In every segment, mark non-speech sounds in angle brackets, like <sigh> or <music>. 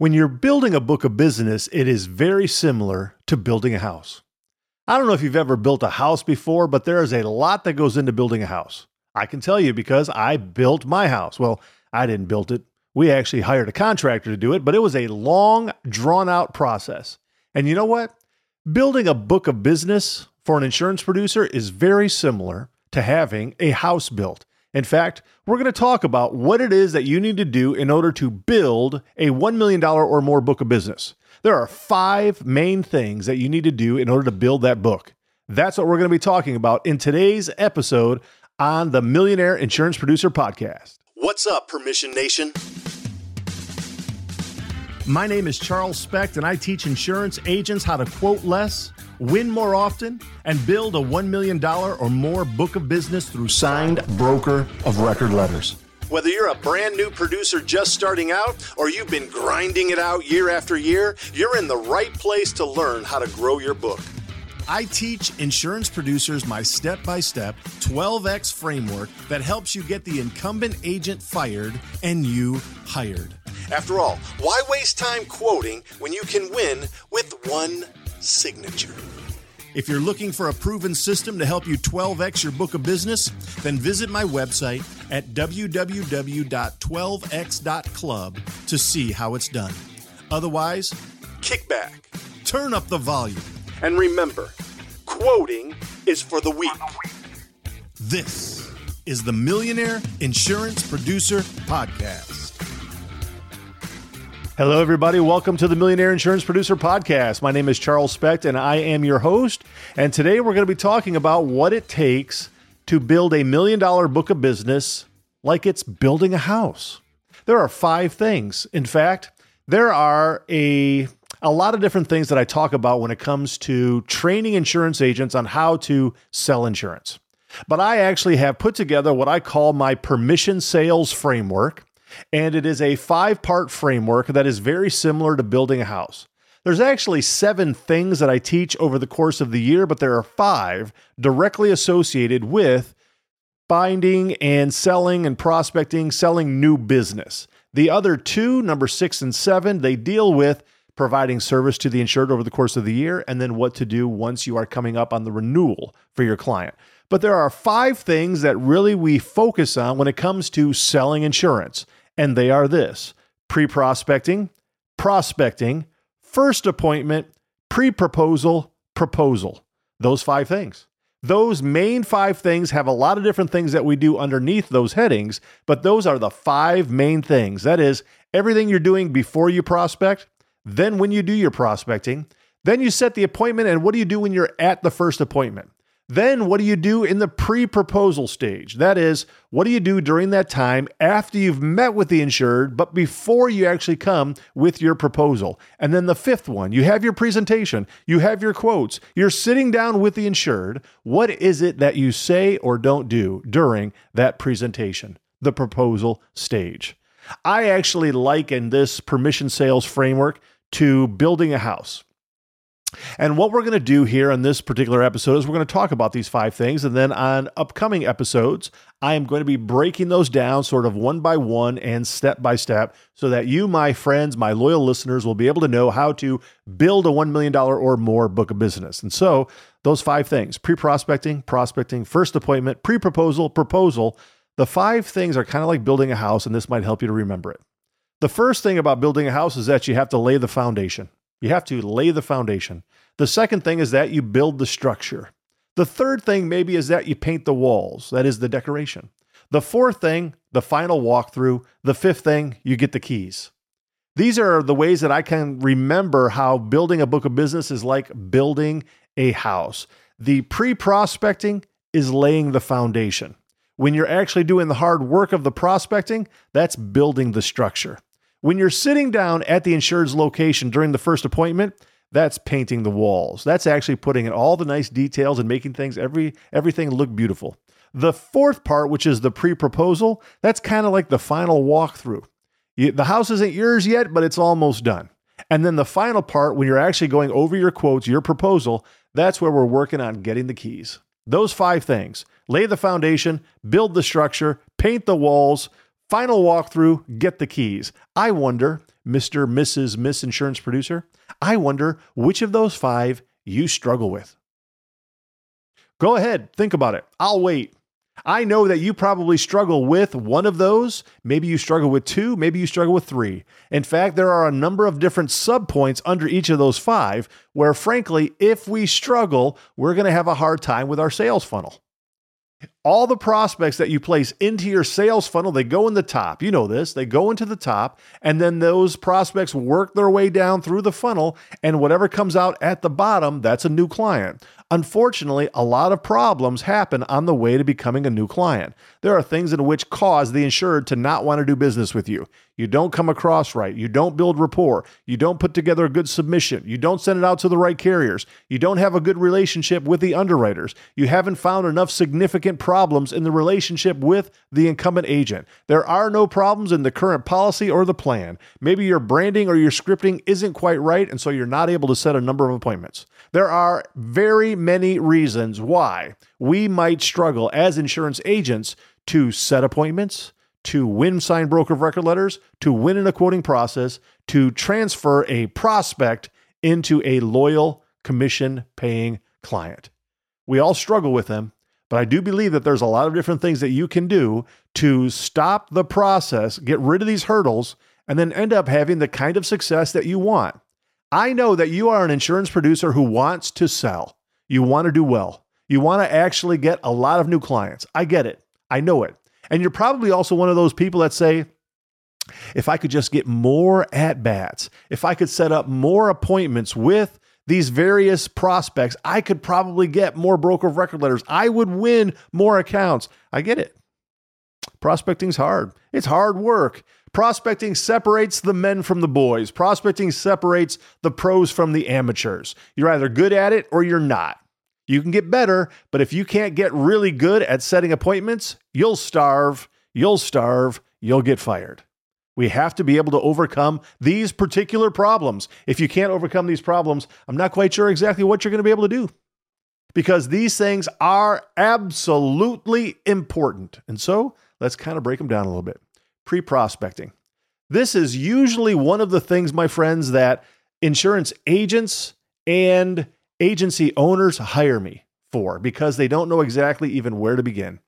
When you're building a book of business, it is very similar to building a house. I don't know if you've ever built a house before, but there is a lot that goes into building a house. I can tell you because I built my house. Well, I didn't build it. We actually hired a contractor to do it, but it was a long, drawn out process. And you know what? Building a book of business for an insurance producer is very similar to having a house built. In fact, we're going to talk about what it is that you need to do in order to build a $1 million or more book of business. There are five main things that you need to do in order to build that book. That's what we're going to be talking about in today's episode on the Millionaire Insurance Producer Podcast. What's up, Permission Nation? My name is Charles Specht, and I teach insurance agents how to quote less, win more often, and build a $1 million or more book of business through signed broker of record letters. Whether you're a brand new producer just starting out or you've been grinding it out year after year, you're in the right place to learn how to grow your book. I teach insurance producers my step by step 12x framework that helps you get the incumbent agent fired and you hired. After all, why waste time quoting when you can win with one signature? If you're looking for a proven system to help you 12x your book of business, then visit my website at www.12x.club to see how it's done. Otherwise, kick back, turn up the volume, and remember quoting is for the weak. This is the Millionaire Insurance Producer Podcast. Hello, everybody. Welcome to the Millionaire Insurance Producer Podcast. My name is Charles Specht, and I am your host. And today we're going to be talking about what it takes to build a million dollar book of business like it's building a house. There are five things. In fact, there are a a lot of different things that I talk about when it comes to training insurance agents on how to sell insurance. But I actually have put together what I call my permission sales framework. And it is a five part framework that is very similar to building a house. There's actually seven things that I teach over the course of the year, but there are five directly associated with binding and selling and prospecting, selling new business. The other two, number six and seven, they deal with providing service to the insured over the course of the year and then what to do once you are coming up on the renewal for your client. But there are five things that really we focus on when it comes to selling insurance and they are this pre prospecting, prospecting, first appointment, pre proposal, proposal. Those five things. Those main five things have a lot of different things that we do underneath those headings, but those are the five main things. That is everything you're doing before you prospect, then when you do your prospecting, then you set the appointment, and what do you do when you're at the first appointment? Then, what do you do in the pre proposal stage? That is, what do you do during that time after you've met with the insured, but before you actually come with your proposal? And then the fifth one, you have your presentation, you have your quotes, you're sitting down with the insured. What is it that you say or don't do during that presentation, the proposal stage? I actually liken this permission sales framework to building a house. And what we're going to do here on this particular episode is we're going to talk about these five things. And then on upcoming episodes, I am going to be breaking those down sort of one by one and step by step so that you, my friends, my loyal listeners, will be able to know how to build a $1 million or more book of business. And so, those five things pre prospecting, prospecting, first appointment, pre proposal, proposal the five things are kind of like building a house, and this might help you to remember it. The first thing about building a house is that you have to lay the foundation. You have to lay the foundation. The second thing is that you build the structure. The third thing maybe is that you paint the walls, that is the decoration. The fourth thing, the final walkthrough. The fifth thing, you get the keys. These are the ways that I can remember how building a book of business is like building a house. The pre prospecting is laying the foundation. When you're actually doing the hard work of the prospecting, that's building the structure. When you're sitting down at the insured's location during the first appointment, that's painting the walls. That's actually putting in all the nice details and making things every everything look beautiful. The fourth part, which is the pre-proposal, that's kind of like the final walkthrough. You, the house isn't yours yet, but it's almost done. And then the final part, when you're actually going over your quotes, your proposal, that's where we're working on getting the keys. Those five things lay the foundation, build the structure, paint the walls, Final walkthrough, get the keys. I wonder, Mr. Mrs. Miss Insurance Producer, I wonder which of those five you struggle with. Go ahead, think about it. I'll wait. I know that you probably struggle with one of those. Maybe you struggle with two, maybe you struggle with three. In fact, there are a number of different subpoints under each of those five where, frankly, if we struggle, we're going to have a hard time with our sales funnel. All the prospects that you place into your sales funnel, they go in the top. You know this. They go into the top, and then those prospects work their way down through the funnel, and whatever comes out at the bottom, that's a new client. Unfortunately, a lot of problems happen on the way to becoming a new client. There are things in which cause the insured to not want to do business with you. You don't come across right. You don't build rapport. You don't put together a good submission. You don't send it out to the right carriers. You don't have a good relationship with the underwriters. You haven't found enough significant problems in the relationship with the incumbent agent. There are no problems in the current policy or the plan. Maybe your branding or your scripting isn't quite right, and so you're not able to set a number of appointments. There are very many reasons why we might struggle as insurance agents to set appointments, to win signed broker of record letters, to win in a quoting process, to transfer a prospect into a loyal commission paying client. We all struggle with them, but I do believe that there's a lot of different things that you can do to stop the process, get rid of these hurdles, and then end up having the kind of success that you want. I know that you are an insurance producer who wants to sell. You want to do well. You want to actually get a lot of new clients. I get it. I know it. And you're probably also one of those people that say, if I could just get more at bats, if I could set up more appointments with these various prospects, I could probably get more broker of record letters. I would win more accounts. I get it. Prospecting's hard. It's hard work. Prospecting separates the men from the boys. Prospecting separates the pros from the amateurs. You're either good at it or you're not. You can get better, but if you can't get really good at setting appointments, you'll starve, you'll starve, you'll get fired. We have to be able to overcome these particular problems. If you can't overcome these problems, I'm not quite sure exactly what you're going to be able to do because these things are absolutely important. And so let's kind of break them down a little bit pre prospecting. This is usually one of the things, my friends, that insurance agents and agency owners hire me for because they don't know exactly even where to begin.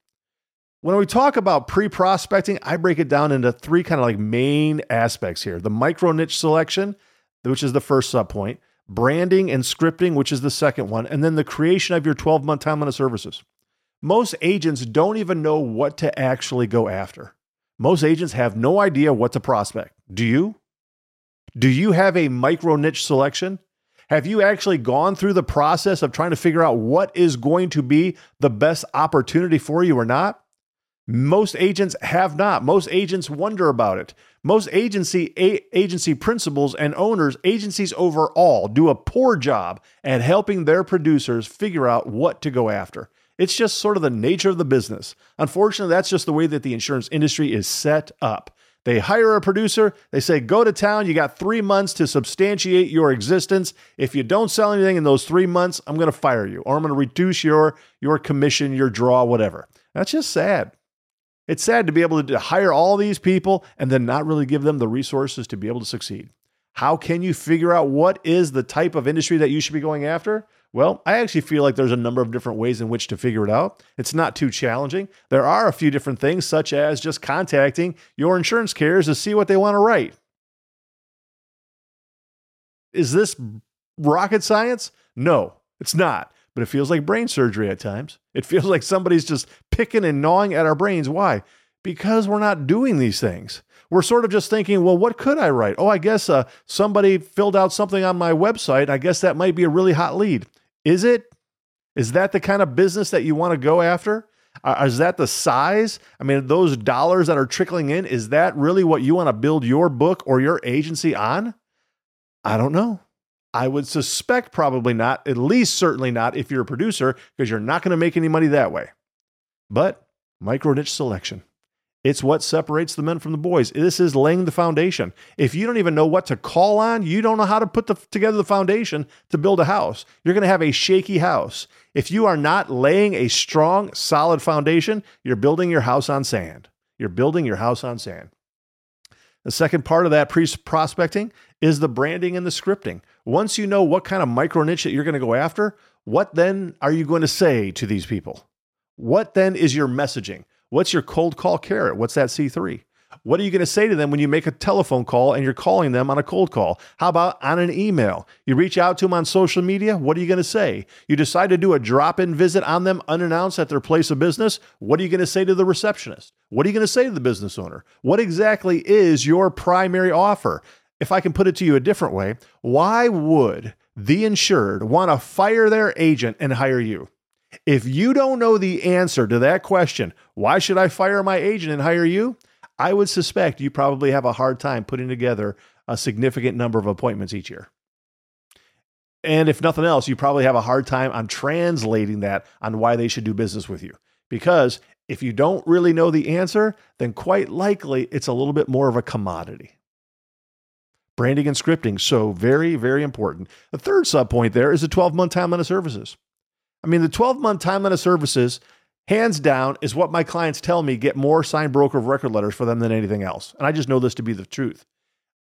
When we talk about pre prospecting, I break it down into three kind of like main aspects here the micro niche selection, which is the first sub point, branding and scripting, which is the second one, and then the creation of your 12 month timeline of services. Most agents don't even know what to actually go after. Most agents have no idea what to prospect. Do you? Do you have a micro niche selection? Have you actually gone through the process of trying to figure out what is going to be the best opportunity for you or not? Most agents have not. Most agents wonder about it. Most agency a- agency principals and owners, agencies overall, do a poor job at helping their producers figure out what to go after. It's just sort of the nature of the business. Unfortunately, that's just the way that the insurance industry is set up. They hire a producer, they say, go to town, you got three months to substantiate your existence. If you don't sell anything in those three months, I'm going to fire you or I'm going to reduce your, your commission, your draw, whatever. That's just sad. It's sad to be able to hire all these people and then not really give them the resources to be able to succeed. How can you figure out what is the type of industry that you should be going after? Well, I actually feel like there's a number of different ways in which to figure it out. It's not too challenging. There are a few different things, such as just contacting your insurance carriers to see what they want to write. Is this rocket science? No, it's not. But it feels like brain surgery at times. It feels like somebody's just picking and gnawing at our brains. Why? Because we're not doing these things we're sort of just thinking, well, what could I write? Oh, I guess uh, somebody filled out something on my website. I guess that might be a really hot lead. Is it? Is that the kind of business that you want to go after? Uh, is that the size? I mean, those dollars that are trickling in, is that really what you want to build your book or your agency on? I don't know. I would suspect probably not, at least certainly not if you're a producer, because you're not going to make any money that way. But micro niche selection. It's what separates the men from the boys. This is laying the foundation. If you don't even know what to call on, you don't know how to put the, together the foundation to build a house. You're going to have a shaky house. If you are not laying a strong, solid foundation, you're building your house on sand. You're building your house on sand. The second part of that pre prospecting is the branding and the scripting. Once you know what kind of micro niche that you're going to go after, what then are you going to say to these people? What then is your messaging? What's your cold call carrot? What's that C3? What are you going to say to them when you make a telephone call and you're calling them on a cold call? How about on an email? You reach out to them on social media. What are you going to say? You decide to do a drop in visit on them unannounced at their place of business. What are you going to say to the receptionist? What are you going to say to the business owner? What exactly is your primary offer? If I can put it to you a different way, why would the insured want to fire their agent and hire you? If you don't know the answer to that question, why should I fire my agent and hire you? I would suspect you probably have a hard time putting together a significant number of appointments each year. And if nothing else, you probably have a hard time on translating that on why they should do business with you. Because if you don't really know the answer, then quite likely it's a little bit more of a commodity. Branding and scripting, so very, very important. The third sub point there is the 12 month timeline of services. I mean, the 12 month timeline of services hands down, is what my clients tell me get more signed broker of record letters for them than anything else. And I just know this to be the truth.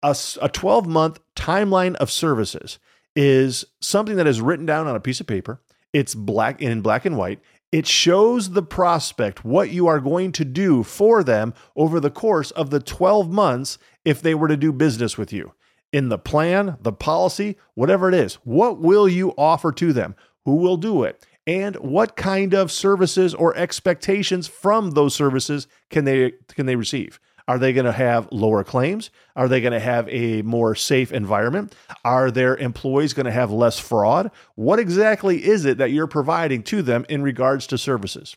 A, a 12 month timeline of services is something that is written down on a piece of paper. It's black in black and white. It shows the prospect what you are going to do for them over the course of the 12 months if they were to do business with you. In the plan, the policy, whatever it is, what will you offer to them? Who will do it? and what kind of services or expectations from those services can they can they receive? Are they going to have lower claims? Are they going to have a more safe environment? Are their employees going to have less fraud? What exactly is it that you're providing to them in regards to services?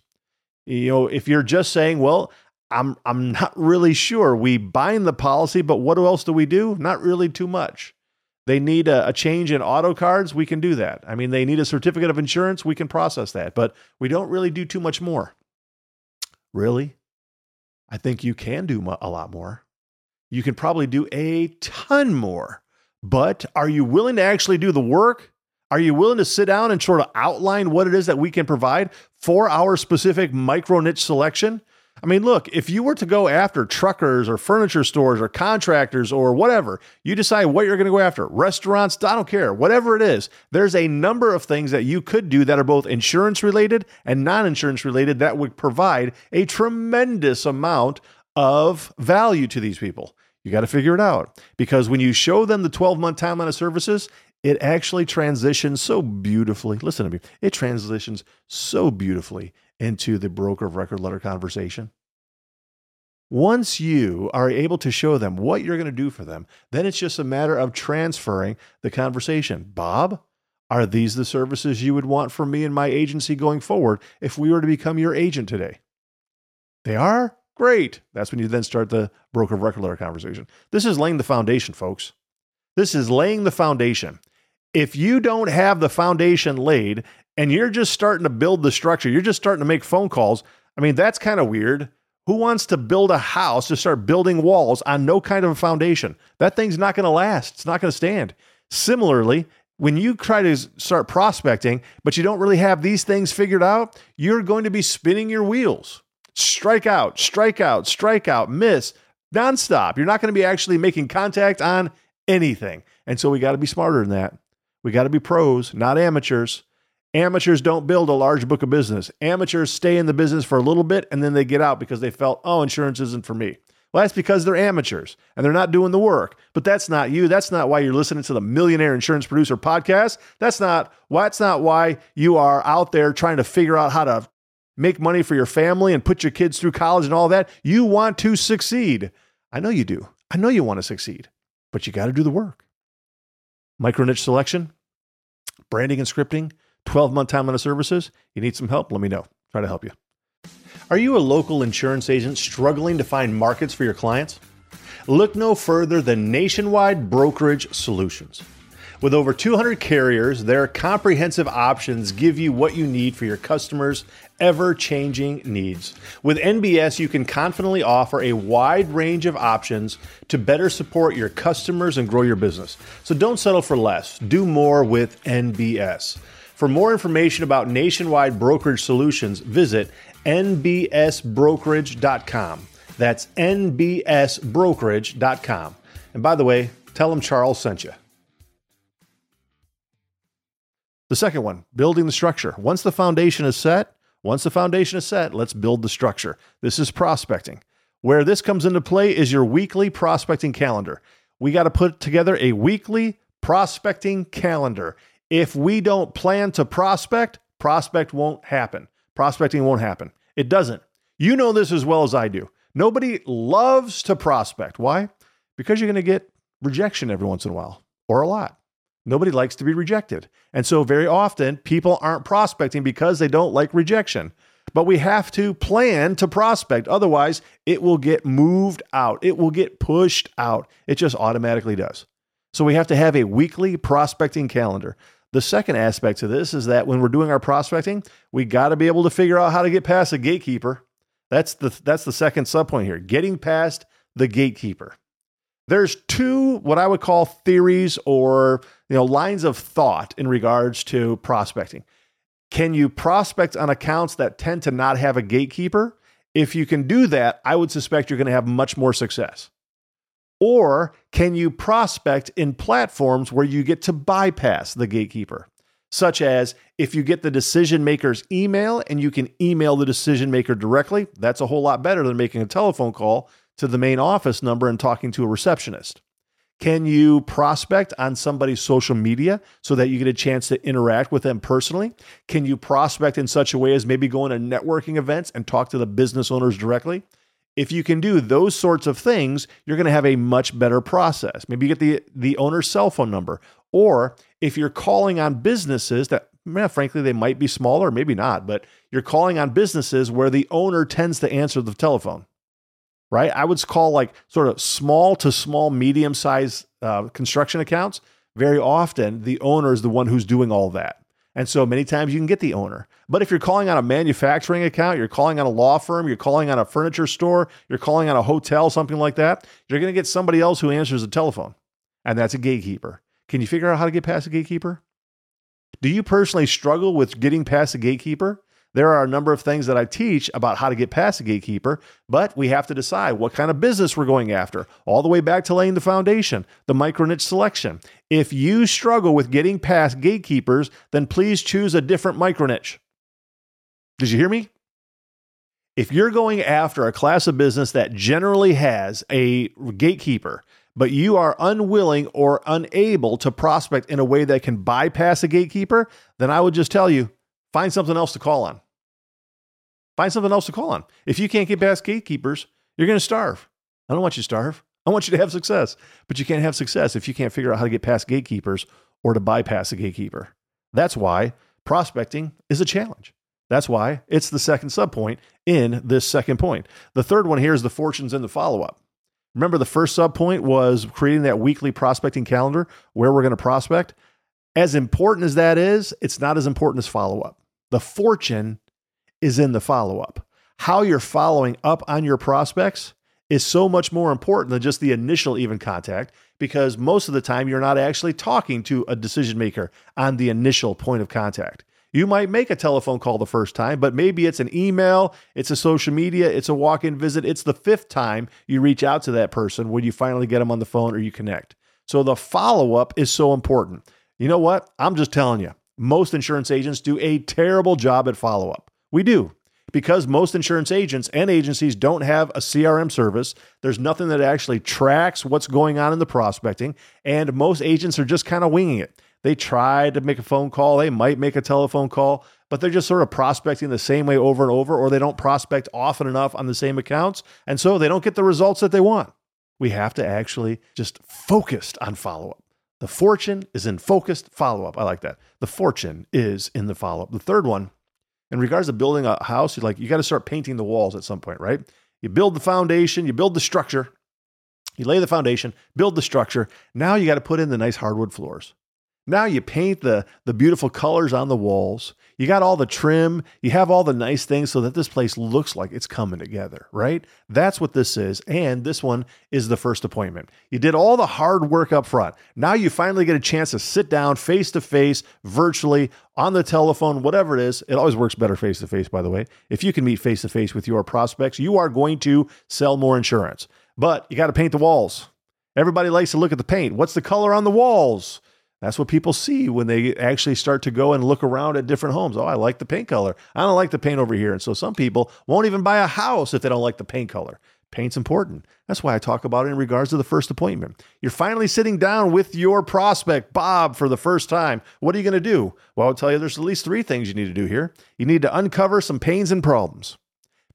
You know if you're just saying well i'm i'm not really sure we bind the policy but what else do we do not really too much they need a, a, change in auto cards, we can do that. I mean, they need a certificate of insurance, we can process that, but we don't really do too much more. Really? I think you can do a lot more. You can probably do a ton more. But are you willing to actually do the work? Are you willing to sit down and sort of outline what it is that we can provide for our specific micro niche selection? I mean, look, if you were to go after truckers or furniture stores or contractors or whatever, you decide what you're going to go after restaurants, I don't care, whatever it is. There's a number of things that you could do that are both insurance related and non insurance related that would provide a tremendous amount of value to these people. You got to figure it out because when you show them the 12 month timeline of services, it actually transitions so beautifully. Listen to me, it transitions so beautifully into the broker of record letter conversation. Once you are able to show them what you're going to do for them, then it's just a matter of transferring the conversation. Bob, are these the services you would want from me and my agency going forward if we were to become your agent today? They are? Great. That's when you then start the broker of record letter conversation. This is laying the foundation, folks. This is laying the foundation. If you don't have the foundation laid and you're just starting to build the structure, you're just starting to make phone calls. I mean, that's kind of weird. Who wants to build a house to start building walls on no kind of a foundation? That thing's not going to last. It's not going to stand. Similarly, when you try to start prospecting, but you don't really have these things figured out, you're going to be spinning your wheels. Strike out, strike out, strike out, miss nonstop. You're not going to be actually making contact on anything. And so we got to be smarter than that. We got to be pros, not amateurs. Amateurs don't build a large book of business. Amateurs stay in the business for a little bit and then they get out because they felt, oh, insurance isn't for me. Well, that's because they're amateurs and they're not doing the work. But that's not you. That's not why you're listening to the Millionaire Insurance Producer podcast. That's not why that's not why you are out there trying to figure out how to make money for your family and put your kids through college and all that. You want to succeed. I know you do. I know you want to succeed, but you got to do the work. Micro niche selection, branding and scripting 12 month timeline of services, you need some help, let me know. Try to help you. Are you a local insurance agent struggling to find markets for your clients? Look no further than Nationwide Brokerage Solutions. With over 200 carriers, their comprehensive options give you what you need for your customers' ever changing needs. With NBS, you can confidently offer a wide range of options to better support your customers and grow your business. So don't settle for less, do more with NBS. For more information about nationwide brokerage solutions, visit nbsbrokerage.com. That's nbsbrokerage.com. And by the way, tell them Charles sent you. The second one, building the structure. Once the foundation is set, once the foundation is set, let's build the structure. This is prospecting. Where this comes into play is your weekly prospecting calendar. We got to put together a weekly prospecting calendar. If we don't plan to prospect, prospect won't happen. Prospecting won't happen. It doesn't. You know this as well as I do. Nobody loves to prospect. Why? Because you're going to get rejection every once in a while or a lot. Nobody likes to be rejected. And so, very often, people aren't prospecting because they don't like rejection. But we have to plan to prospect. Otherwise, it will get moved out, it will get pushed out. It just automatically does. So, we have to have a weekly prospecting calendar. The second aspect to this is that when we're doing our prospecting, we got to be able to figure out how to get past a gatekeeper. That's the that's the second subpoint here. Getting past the gatekeeper. There's two what I would call theories or you know lines of thought in regards to prospecting. Can you prospect on accounts that tend to not have a gatekeeper? If you can do that, I would suspect you're going to have much more success. Or can you prospect in platforms where you get to bypass the gatekeeper? Such as if you get the decision maker's email and you can email the decision maker directly, that's a whole lot better than making a telephone call to the main office number and talking to a receptionist? Can you prospect on somebody's social media so that you get a chance to interact with them personally? Can you prospect in such a way as maybe going to networking events and talk to the business owners directly? If you can do those sorts of things, you're going to have a much better process. Maybe you get the, the owner's cell phone number. Or if you're calling on businesses that, frankly, they might be smaller, maybe not, but you're calling on businesses where the owner tends to answer the telephone right? I would call like sort of small to small, medium size uh, construction accounts. Very often, the owner is the one who's doing all that. And so many times you can get the owner. But if you're calling on a manufacturing account, you're calling on a law firm, you're calling on a furniture store, you're calling on a hotel, something like that, you're going to get somebody else who answers the telephone. And that's a gatekeeper. Can you figure out how to get past a gatekeeper? Do you personally struggle with getting past a gatekeeper? There are a number of things that I teach about how to get past a gatekeeper, but we have to decide what kind of business we're going after, all the way back to laying the foundation, the micro niche selection. If you struggle with getting past gatekeepers, then please choose a different micro niche. Did you hear me? If you're going after a class of business that generally has a gatekeeper, but you are unwilling or unable to prospect in a way that can bypass a gatekeeper, then I would just tell you Find something else to call on. Find something else to call on. If you can't get past gatekeepers, you're going to starve. I don't want you to starve. I want you to have success, but you can't have success if you can't figure out how to get past gatekeepers or to bypass a gatekeeper. That's why prospecting is a challenge. That's why it's the second subpoint in this second point. The third one here is the fortunes and the follow up. Remember, the first subpoint was creating that weekly prospecting calendar where we're going to prospect. As important as that is, it's not as important as follow up. The fortune is in the follow up. How you're following up on your prospects is so much more important than just the initial even contact because most of the time you're not actually talking to a decision maker on the initial point of contact. You might make a telephone call the first time, but maybe it's an email, it's a social media, it's a walk in visit. It's the fifth time you reach out to that person when you finally get them on the phone or you connect. So the follow up is so important. You know what? I'm just telling you, most insurance agents do a terrible job at follow up. We do. Because most insurance agents and agencies don't have a CRM service, there's nothing that actually tracks what's going on in the prospecting, and most agents are just kind of winging it. They try to make a phone call, they might make a telephone call, but they're just sort of prospecting the same way over and over, or they don't prospect often enough on the same accounts, and so they don't get the results that they want. We have to actually just focus on follow up. The fortune is in focused follow up. I like that. The fortune is in the follow up. The third one, in regards to building a house, you like you got to start painting the walls at some point, right? You build the foundation, you build the structure, you lay the foundation, build the structure. Now you got to put in the nice hardwood floors. Now you paint the the beautiful colors on the walls. You got all the trim, you have all the nice things so that this place looks like it's coming together, right? That's what this is. And this one is the first appointment. You did all the hard work up front. Now you finally get a chance to sit down face to face, virtually, on the telephone, whatever it is. It always works better face to face, by the way. If you can meet face to face with your prospects, you are going to sell more insurance. But you got to paint the walls. Everybody likes to look at the paint. What's the color on the walls? That's what people see when they actually start to go and look around at different homes. Oh, I like the paint color. I don't like the paint over here. And so some people won't even buy a house if they don't like the paint color. Paint's important. That's why I talk about it in regards to the first appointment. You're finally sitting down with your prospect, Bob, for the first time. What are you going to do? Well, I'll tell you there's at least three things you need to do here. You need to uncover some pains and problems.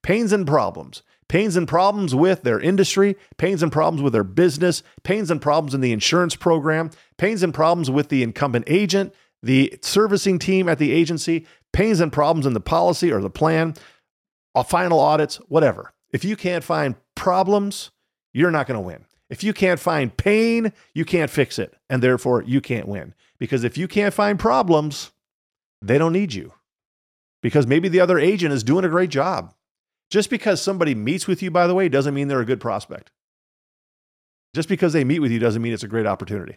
Pains and problems pains and problems with their industry, pains and problems with their business, pains and problems in the insurance program, pains and problems with the incumbent agent, the servicing team at the agency, pains and problems in the policy or the plan, uh, final audits, whatever. If you can't find problems, you're not going to win. If you can't find pain, you can't fix it. And therefore, you can't win. Because if you can't find problems, they don't need you. Because maybe the other agent is doing a great job. Just because somebody meets with you, by the way, doesn't mean they're a good prospect. Just because they meet with you doesn't mean it's a great opportunity.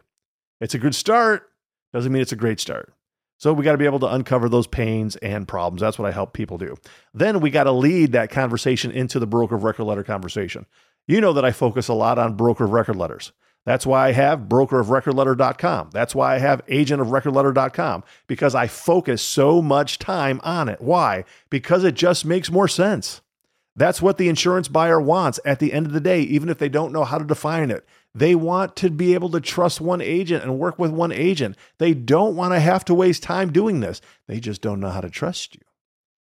It's a good start, doesn't mean it's a great start. So we got to be able to uncover those pains and problems. That's what I help people do. Then we got to lead that conversation into the broker of record letter conversation. You know that I focus a lot on broker of record letters. That's why I have brokerofrecordletter.com. That's why I have agentofrecordletter.com because I focus so much time on it. Why? Because it just makes more sense. That's what the insurance buyer wants at the end of the day, even if they don't know how to define it. They want to be able to trust one agent and work with one agent. They don't want to have to waste time doing this. They just don't know how to trust you.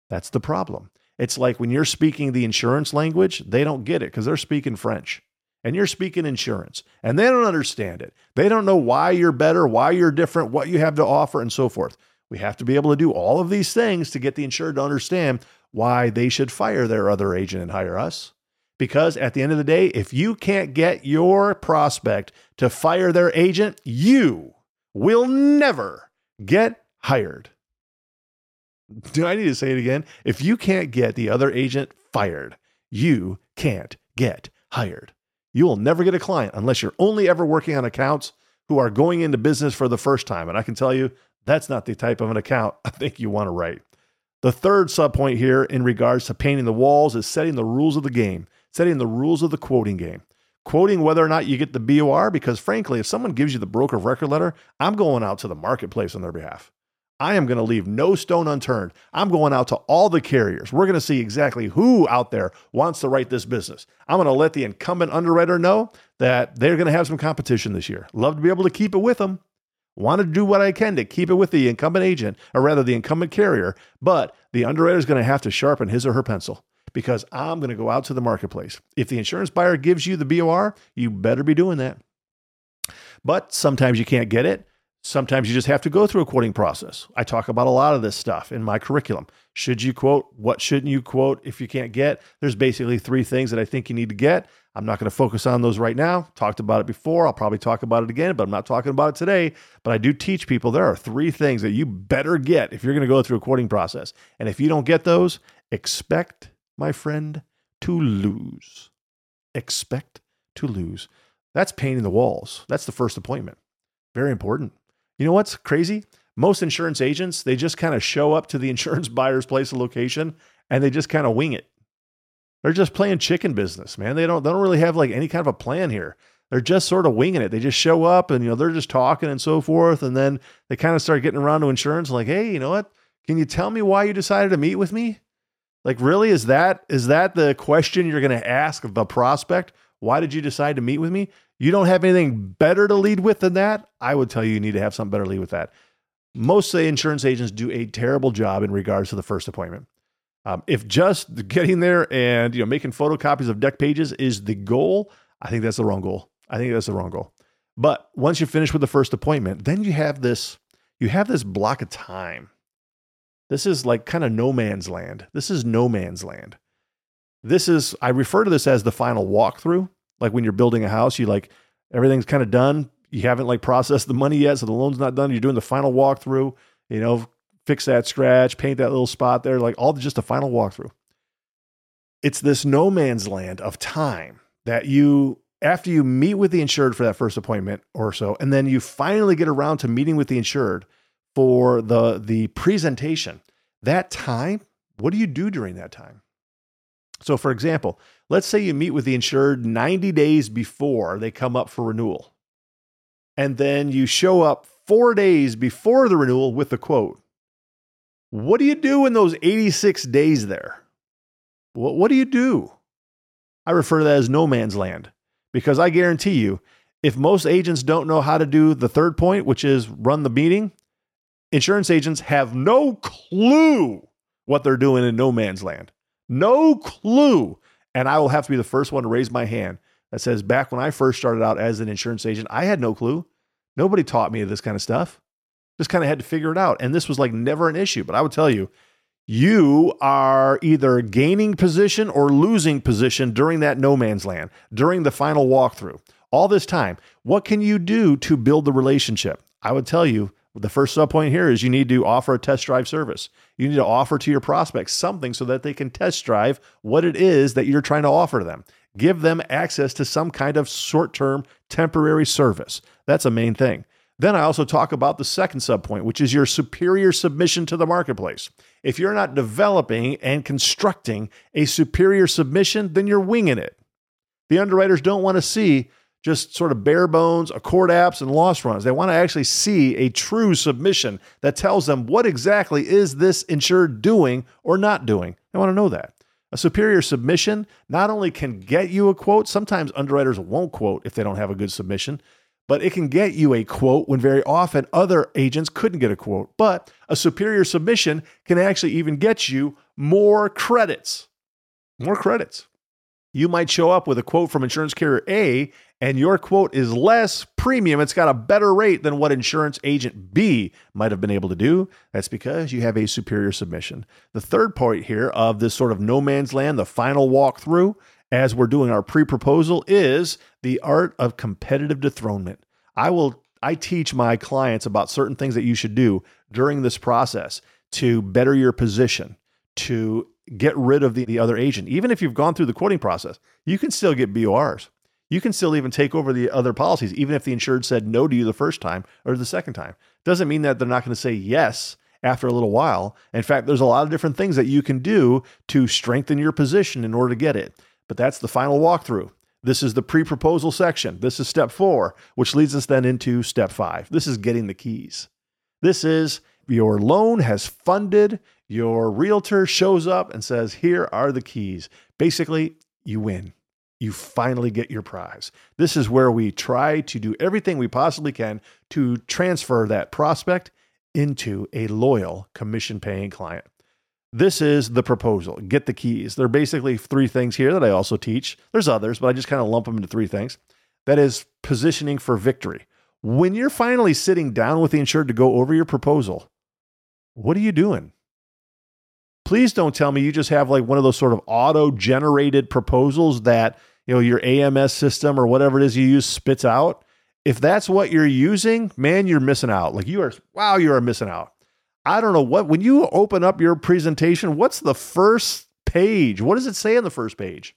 That's the problem. It's like when you're speaking the insurance language, they don't get it because they're speaking French and you're speaking insurance and they don't understand it. They don't know why you're better, why you're different, what you have to offer, and so forth. We have to be able to do all of these things to get the insured to understand why they should fire their other agent and hire us. Because at the end of the day, if you can't get your prospect to fire their agent, you will never get hired. Do I need to say it again? If you can't get the other agent fired, you can't get hired. You will never get a client unless you're only ever working on accounts who are going into business for the first time. And I can tell you, that's not the type of an account <laughs> I think you want to write. The third subpoint here in regards to painting the walls is setting the rules of the game, setting the rules of the quoting game. Quoting whether or not you get the BOR, because frankly, if someone gives you the broker of record letter, I'm going out to the marketplace on their behalf. I am going to leave no stone unturned. I'm going out to all the carriers. We're going to see exactly who out there wants to write this business. I'm going to let the incumbent underwriter know that they're going to have some competition this year. Love to be able to keep it with them want to do what I can to keep it with the incumbent agent, or rather the incumbent carrier, but the underwriter is going to have to sharpen his or her pencil because I'm going to go out to the marketplace. If the insurance buyer gives you the BOR, you better be doing that. But sometimes you can't get it. Sometimes you just have to go through a quoting process. I talk about a lot of this stuff in my curriculum. Should you quote? What shouldn't you quote if you can't get? There's basically three things that I think you need to get. I'm not going to focus on those right now. Talked about it before. I'll probably talk about it again, but I'm not talking about it today. But I do teach people there are three things that you better get if you're going to go through a quoting process. And if you don't get those, expect, my friend, to lose. Expect to lose. That's painting the walls. That's the first appointment. Very important. You know what's crazy? Most insurance agents, they just kind of show up to the <laughs> insurance buyer's place of location and they just kind of wing it. They're just playing chicken business, man. They don't they don't really have like any kind of a plan here. They're just sort of winging it. They just show up and you know they're just talking and so forth and then they kind of start getting around to insurance like, "Hey, you know what? Can you tell me why you decided to meet with me?" Like really is that is that the question you're going to ask the prospect? Why did you decide to meet with me? You don't have anything better to lead with than that? I would tell you you need to have something better to lead with that. Most the insurance agents do a terrible job in regards to the first appointment. Um, if just getting there and you know making photocopies of dec pages is the goal, I think that's the wrong goal. I think that's the wrong goal. But once you finish with the first appointment, then you have this you have this block of time. This is like kind of no man's land. This is no man's land. This is I refer to this as the final walkthrough like when you're building a house, you like everything's kind of done. You haven't like processed the money yet, so the loan's not done. You're doing the final walkthrough, you know, fix that scratch, paint that little spot there, like all just a final walkthrough. It's this no man's land of time that you, after you meet with the insured for that first appointment or so, and then you finally get around to meeting with the insured for the the presentation. That time, what do you do during that time? So, for example, let's say you meet with the insured 90 days before they come up for renewal, and then you show up four days before the renewal with the quote. What do you do in those 86 days there? What, what do you do? I refer to that as no man's land because I guarantee you, if most agents don't know how to do the third point, which is run the meeting, insurance agents have no clue what they're doing in no man's land. No clue. And I will have to be the first one to raise my hand that says, back when I first started out as an insurance agent, I had no clue. Nobody taught me this kind of stuff. Just kind of had to figure it out. And this was like never an issue. But I would tell you, you are either gaining position or losing position during that no man's land, during the final walkthrough. All this time, what can you do to build the relationship? I would tell you the first subpoint here is you need to offer a test drive service. You need to offer to your prospects something so that they can test drive what it is that you're trying to offer to them. Give them access to some kind of short term, temporary service. That's a main thing. Then I also talk about the second subpoint, which is your superior submission to the marketplace. If you're not developing and constructing a superior submission, then you're winging it. The underwriters don't want to see just sort of bare bones, ACORD apps, and loss runs. They want to actually see a true submission that tells them what exactly is this insured doing or not doing. They want to know that. A superior submission not only can get you a quote, sometimes underwriters won't quote if they don't have a good submission, but it can get you a quote when very often other agents couldn't get a quote. But a superior submission can actually even get you more credits. More credits. You might show up with a quote from insurance carrier A and your quote is less premium, it's got a better rate than what insurance agent B might have been able to do. That's because you have a superior submission. The third point here of this sort of no man's land, the final walkthrough, as we're doing our pre proposal, is the art of competitive dethronement. I will. I teach my clients about certain things that you should do during this process to better your position, to get rid of the, the other agent. Even if you've gone through the quoting process, you can still get BORs you can still even take over the other policies, even if the insured said no to you the first time or the second time. Doesn't mean that they're not going to say yes after a little while. In fact, there's a lot of different things that you can do to strengthen your position in order to get it. But that's the final walkthrough. This is the pre proposal section. This is step four, which leads us then into step five. This is getting the keys. This is your loan has funded, your realtor shows up and says, Here are the keys. Basically, you win you finally get your prize. This is where we try to do everything we possibly can to transfer that prospect into a loyal commission paying client. This is the proposal. Get the keys. There are basically three things here that I also teach. There's others, but I just kind of lump them into three things. That is positioning for victory. When you're finally sitting down with the insured to go over your proposal, what are you doing? Please don't tell me you just have like one of those sort of auto generated proposals that, you know, your AMS system or whatever it is you use spits out. If that's what you're using, man, you're missing out. Like you are, wow, you are missing out. I don't know what, when you open up your presentation, what's the first page? What does it say on the first page?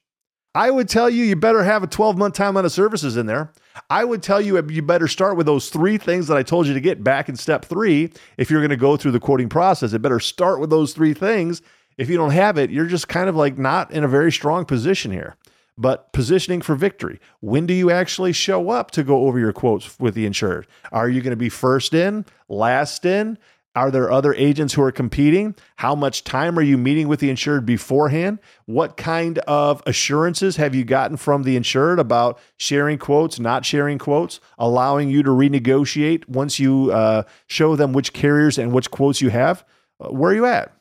I would tell you, you better have a 12 month timeline of services in there. I would tell you, you better start with those three things that I told you to get back in step three. If you're going to go through the quoting process, it better start with those three things. If you don't have it, you're just kind of like not in a very strong position here. But positioning for victory. When do you actually show up to go over your quotes with the insured? Are you going to be first in, last in? Are there other agents who are competing? How much time are you meeting with the insured beforehand? What kind of assurances have you gotten from the insured about sharing quotes, not sharing quotes, allowing you to renegotiate once you uh, show them which carriers and which quotes you have? Uh, where are you at?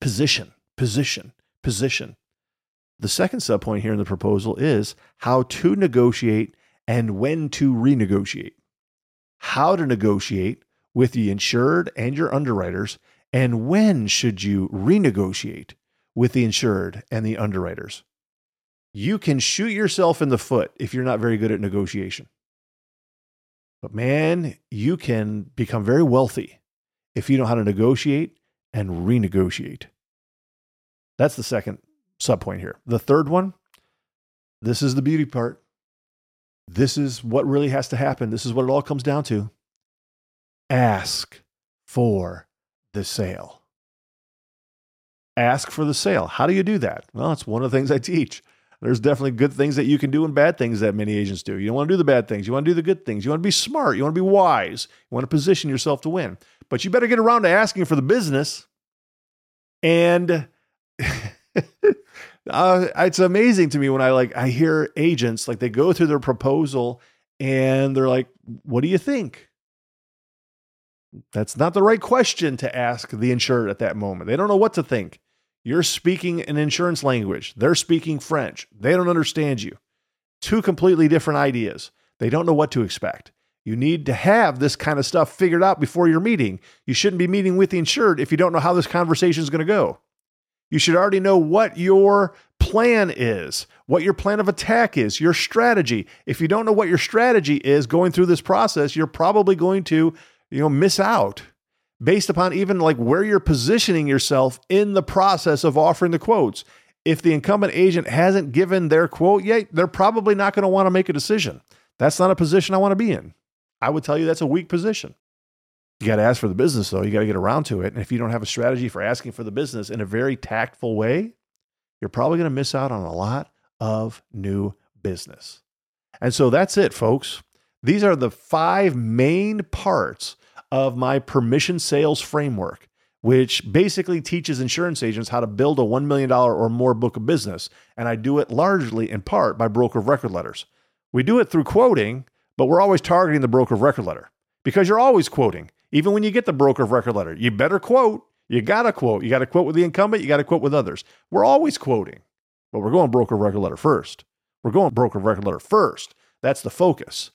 Position, position, position. The second subpoint here in the proposal is how to negotiate and when to renegotiate. How to negotiate with the insured and your underwriters? And when should you renegotiate with the insured and the underwriters? You can shoot yourself in the foot if you're not very good at negotiation. But man, you can become very wealthy if you know how to negotiate and renegotiate. That's the second subpoint here. The third one, this is the beauty part. This is what really has to happen. This is what it all comes down to. Ask for the sale. Ask for the sale. How do you do that? Well, it's one of the things I teach. There's definitely good things that you can do and bad things that many agents do. You don't want to do the bad things. You want to do the good things. You want to be smart. You want to be wise. You want to position yourself to win. But you better get around to asking for the business. And <laughs> uh, it's amazing to me when I like I hear agents like they go through their proposal and they're like, "What do you think?" That's not the right question to ask the insured at that moment. They don't know what to think. You're speaking an insurance language. They're speaking French. They don't understand you. Two completely different ideas. They don't know what to expect. You need to have this kind of stuff figured out before your meeting. You shouldn't be meeting with the insured if you don't know how this conversation is going to go. You should already know what your plan is, what your plan of attack is, your strategy. If you don't know what your strategy is going through this process, you're probably going to, you know, miss out based upon even like where you're positioning yourself in the process of offering the quotes. If the incumbent agent hasn't given their quote yet, they're probably not going to want to make a decision. That's not a position I want to be in. I would tell you that's a weak position. You got to ask for the business, though. You got to get around to it. And if you don't have a strategy for asking for the business in a very tactful way, you're probably going to miss out on a lot of new business. And so that's it, folks. These are the five main parts of my permission sales framework, which basically teaches insurance agents how to build a $1 million or more book of business. And I do it largely in part by broker of record letters. We do it through quoting, but we're always targeting the broker of record letter because you're always quoting. Even when you get the broker of record letter, you better quote. You got to quote. You got to quote with the incumbent. You got to quote with others. We're always quoting, but we're going broker of record letter first. We're going broker of record letter first. That's the focus.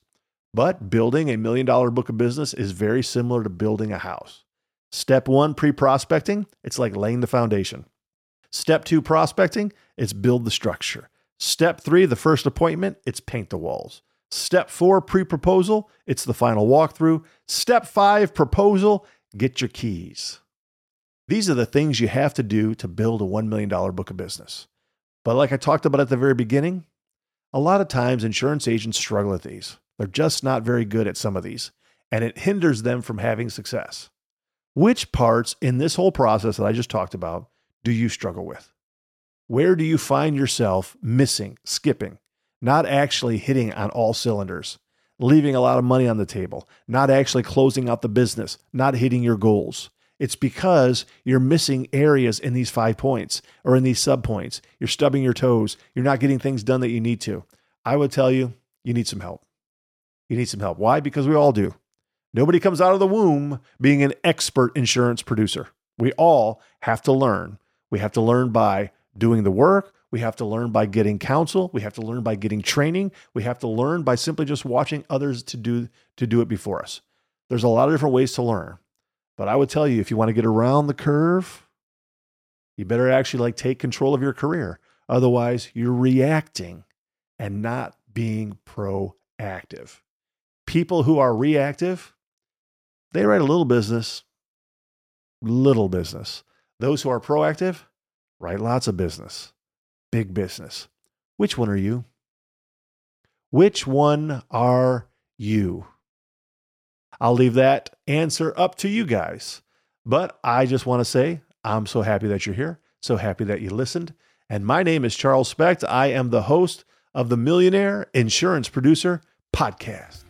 But building a million dollar book of business is very similar to building a house. Step one, pre prospecting, it's like laying the foundation. Step two, prospecting, it's build the structure. Step three, the first appointment, it's paint the walls. Step four, pre proposal, it's the final walkthrough. Step five, proposal, get your keys. These are the things you have to do to build a $1 million book of business. But like I talked about at the very beginning, a lot of times insurance agents struggle with these. They're just not very good at some of these, and it hinders them from having success. Which parts in this whole process that I just talked about do you struggle with? Where do you find yourself missing, skipping, not actually hitting on all cylinders, leaving a lot of money on the table, not actually closing out the business, not hitting your goals? It's because you're missing areas in these five points or in these subpoints. You're stubbing your toes. You're not getting things done that you need to. I would tell you, you need some help you need some help. Why? Because we all do. Nobody comes out of the womb being an expert insurance producer. We all have to learn. We have to learn by doing the work. We have to learn by getting counsel. We have to learn by getting training. We have to learn by simply just watching others to do to do it before us. There's a lot of different ways to learn. But I would tell you if you want to get around the curve, you better actually like take control of your career. Otherwise, you're reacting and not being proactive people who are reactive, they write a little business, little business. Those who are proactive write lots of business, big business. Which one are you? Which one are you? I'll leave that answer up to you guys. But I just want to say I'm so happy that you're here, so happy that you listened. And my name is Charles Specht. I am the host of the Millionaire Insurance Producer Podcast.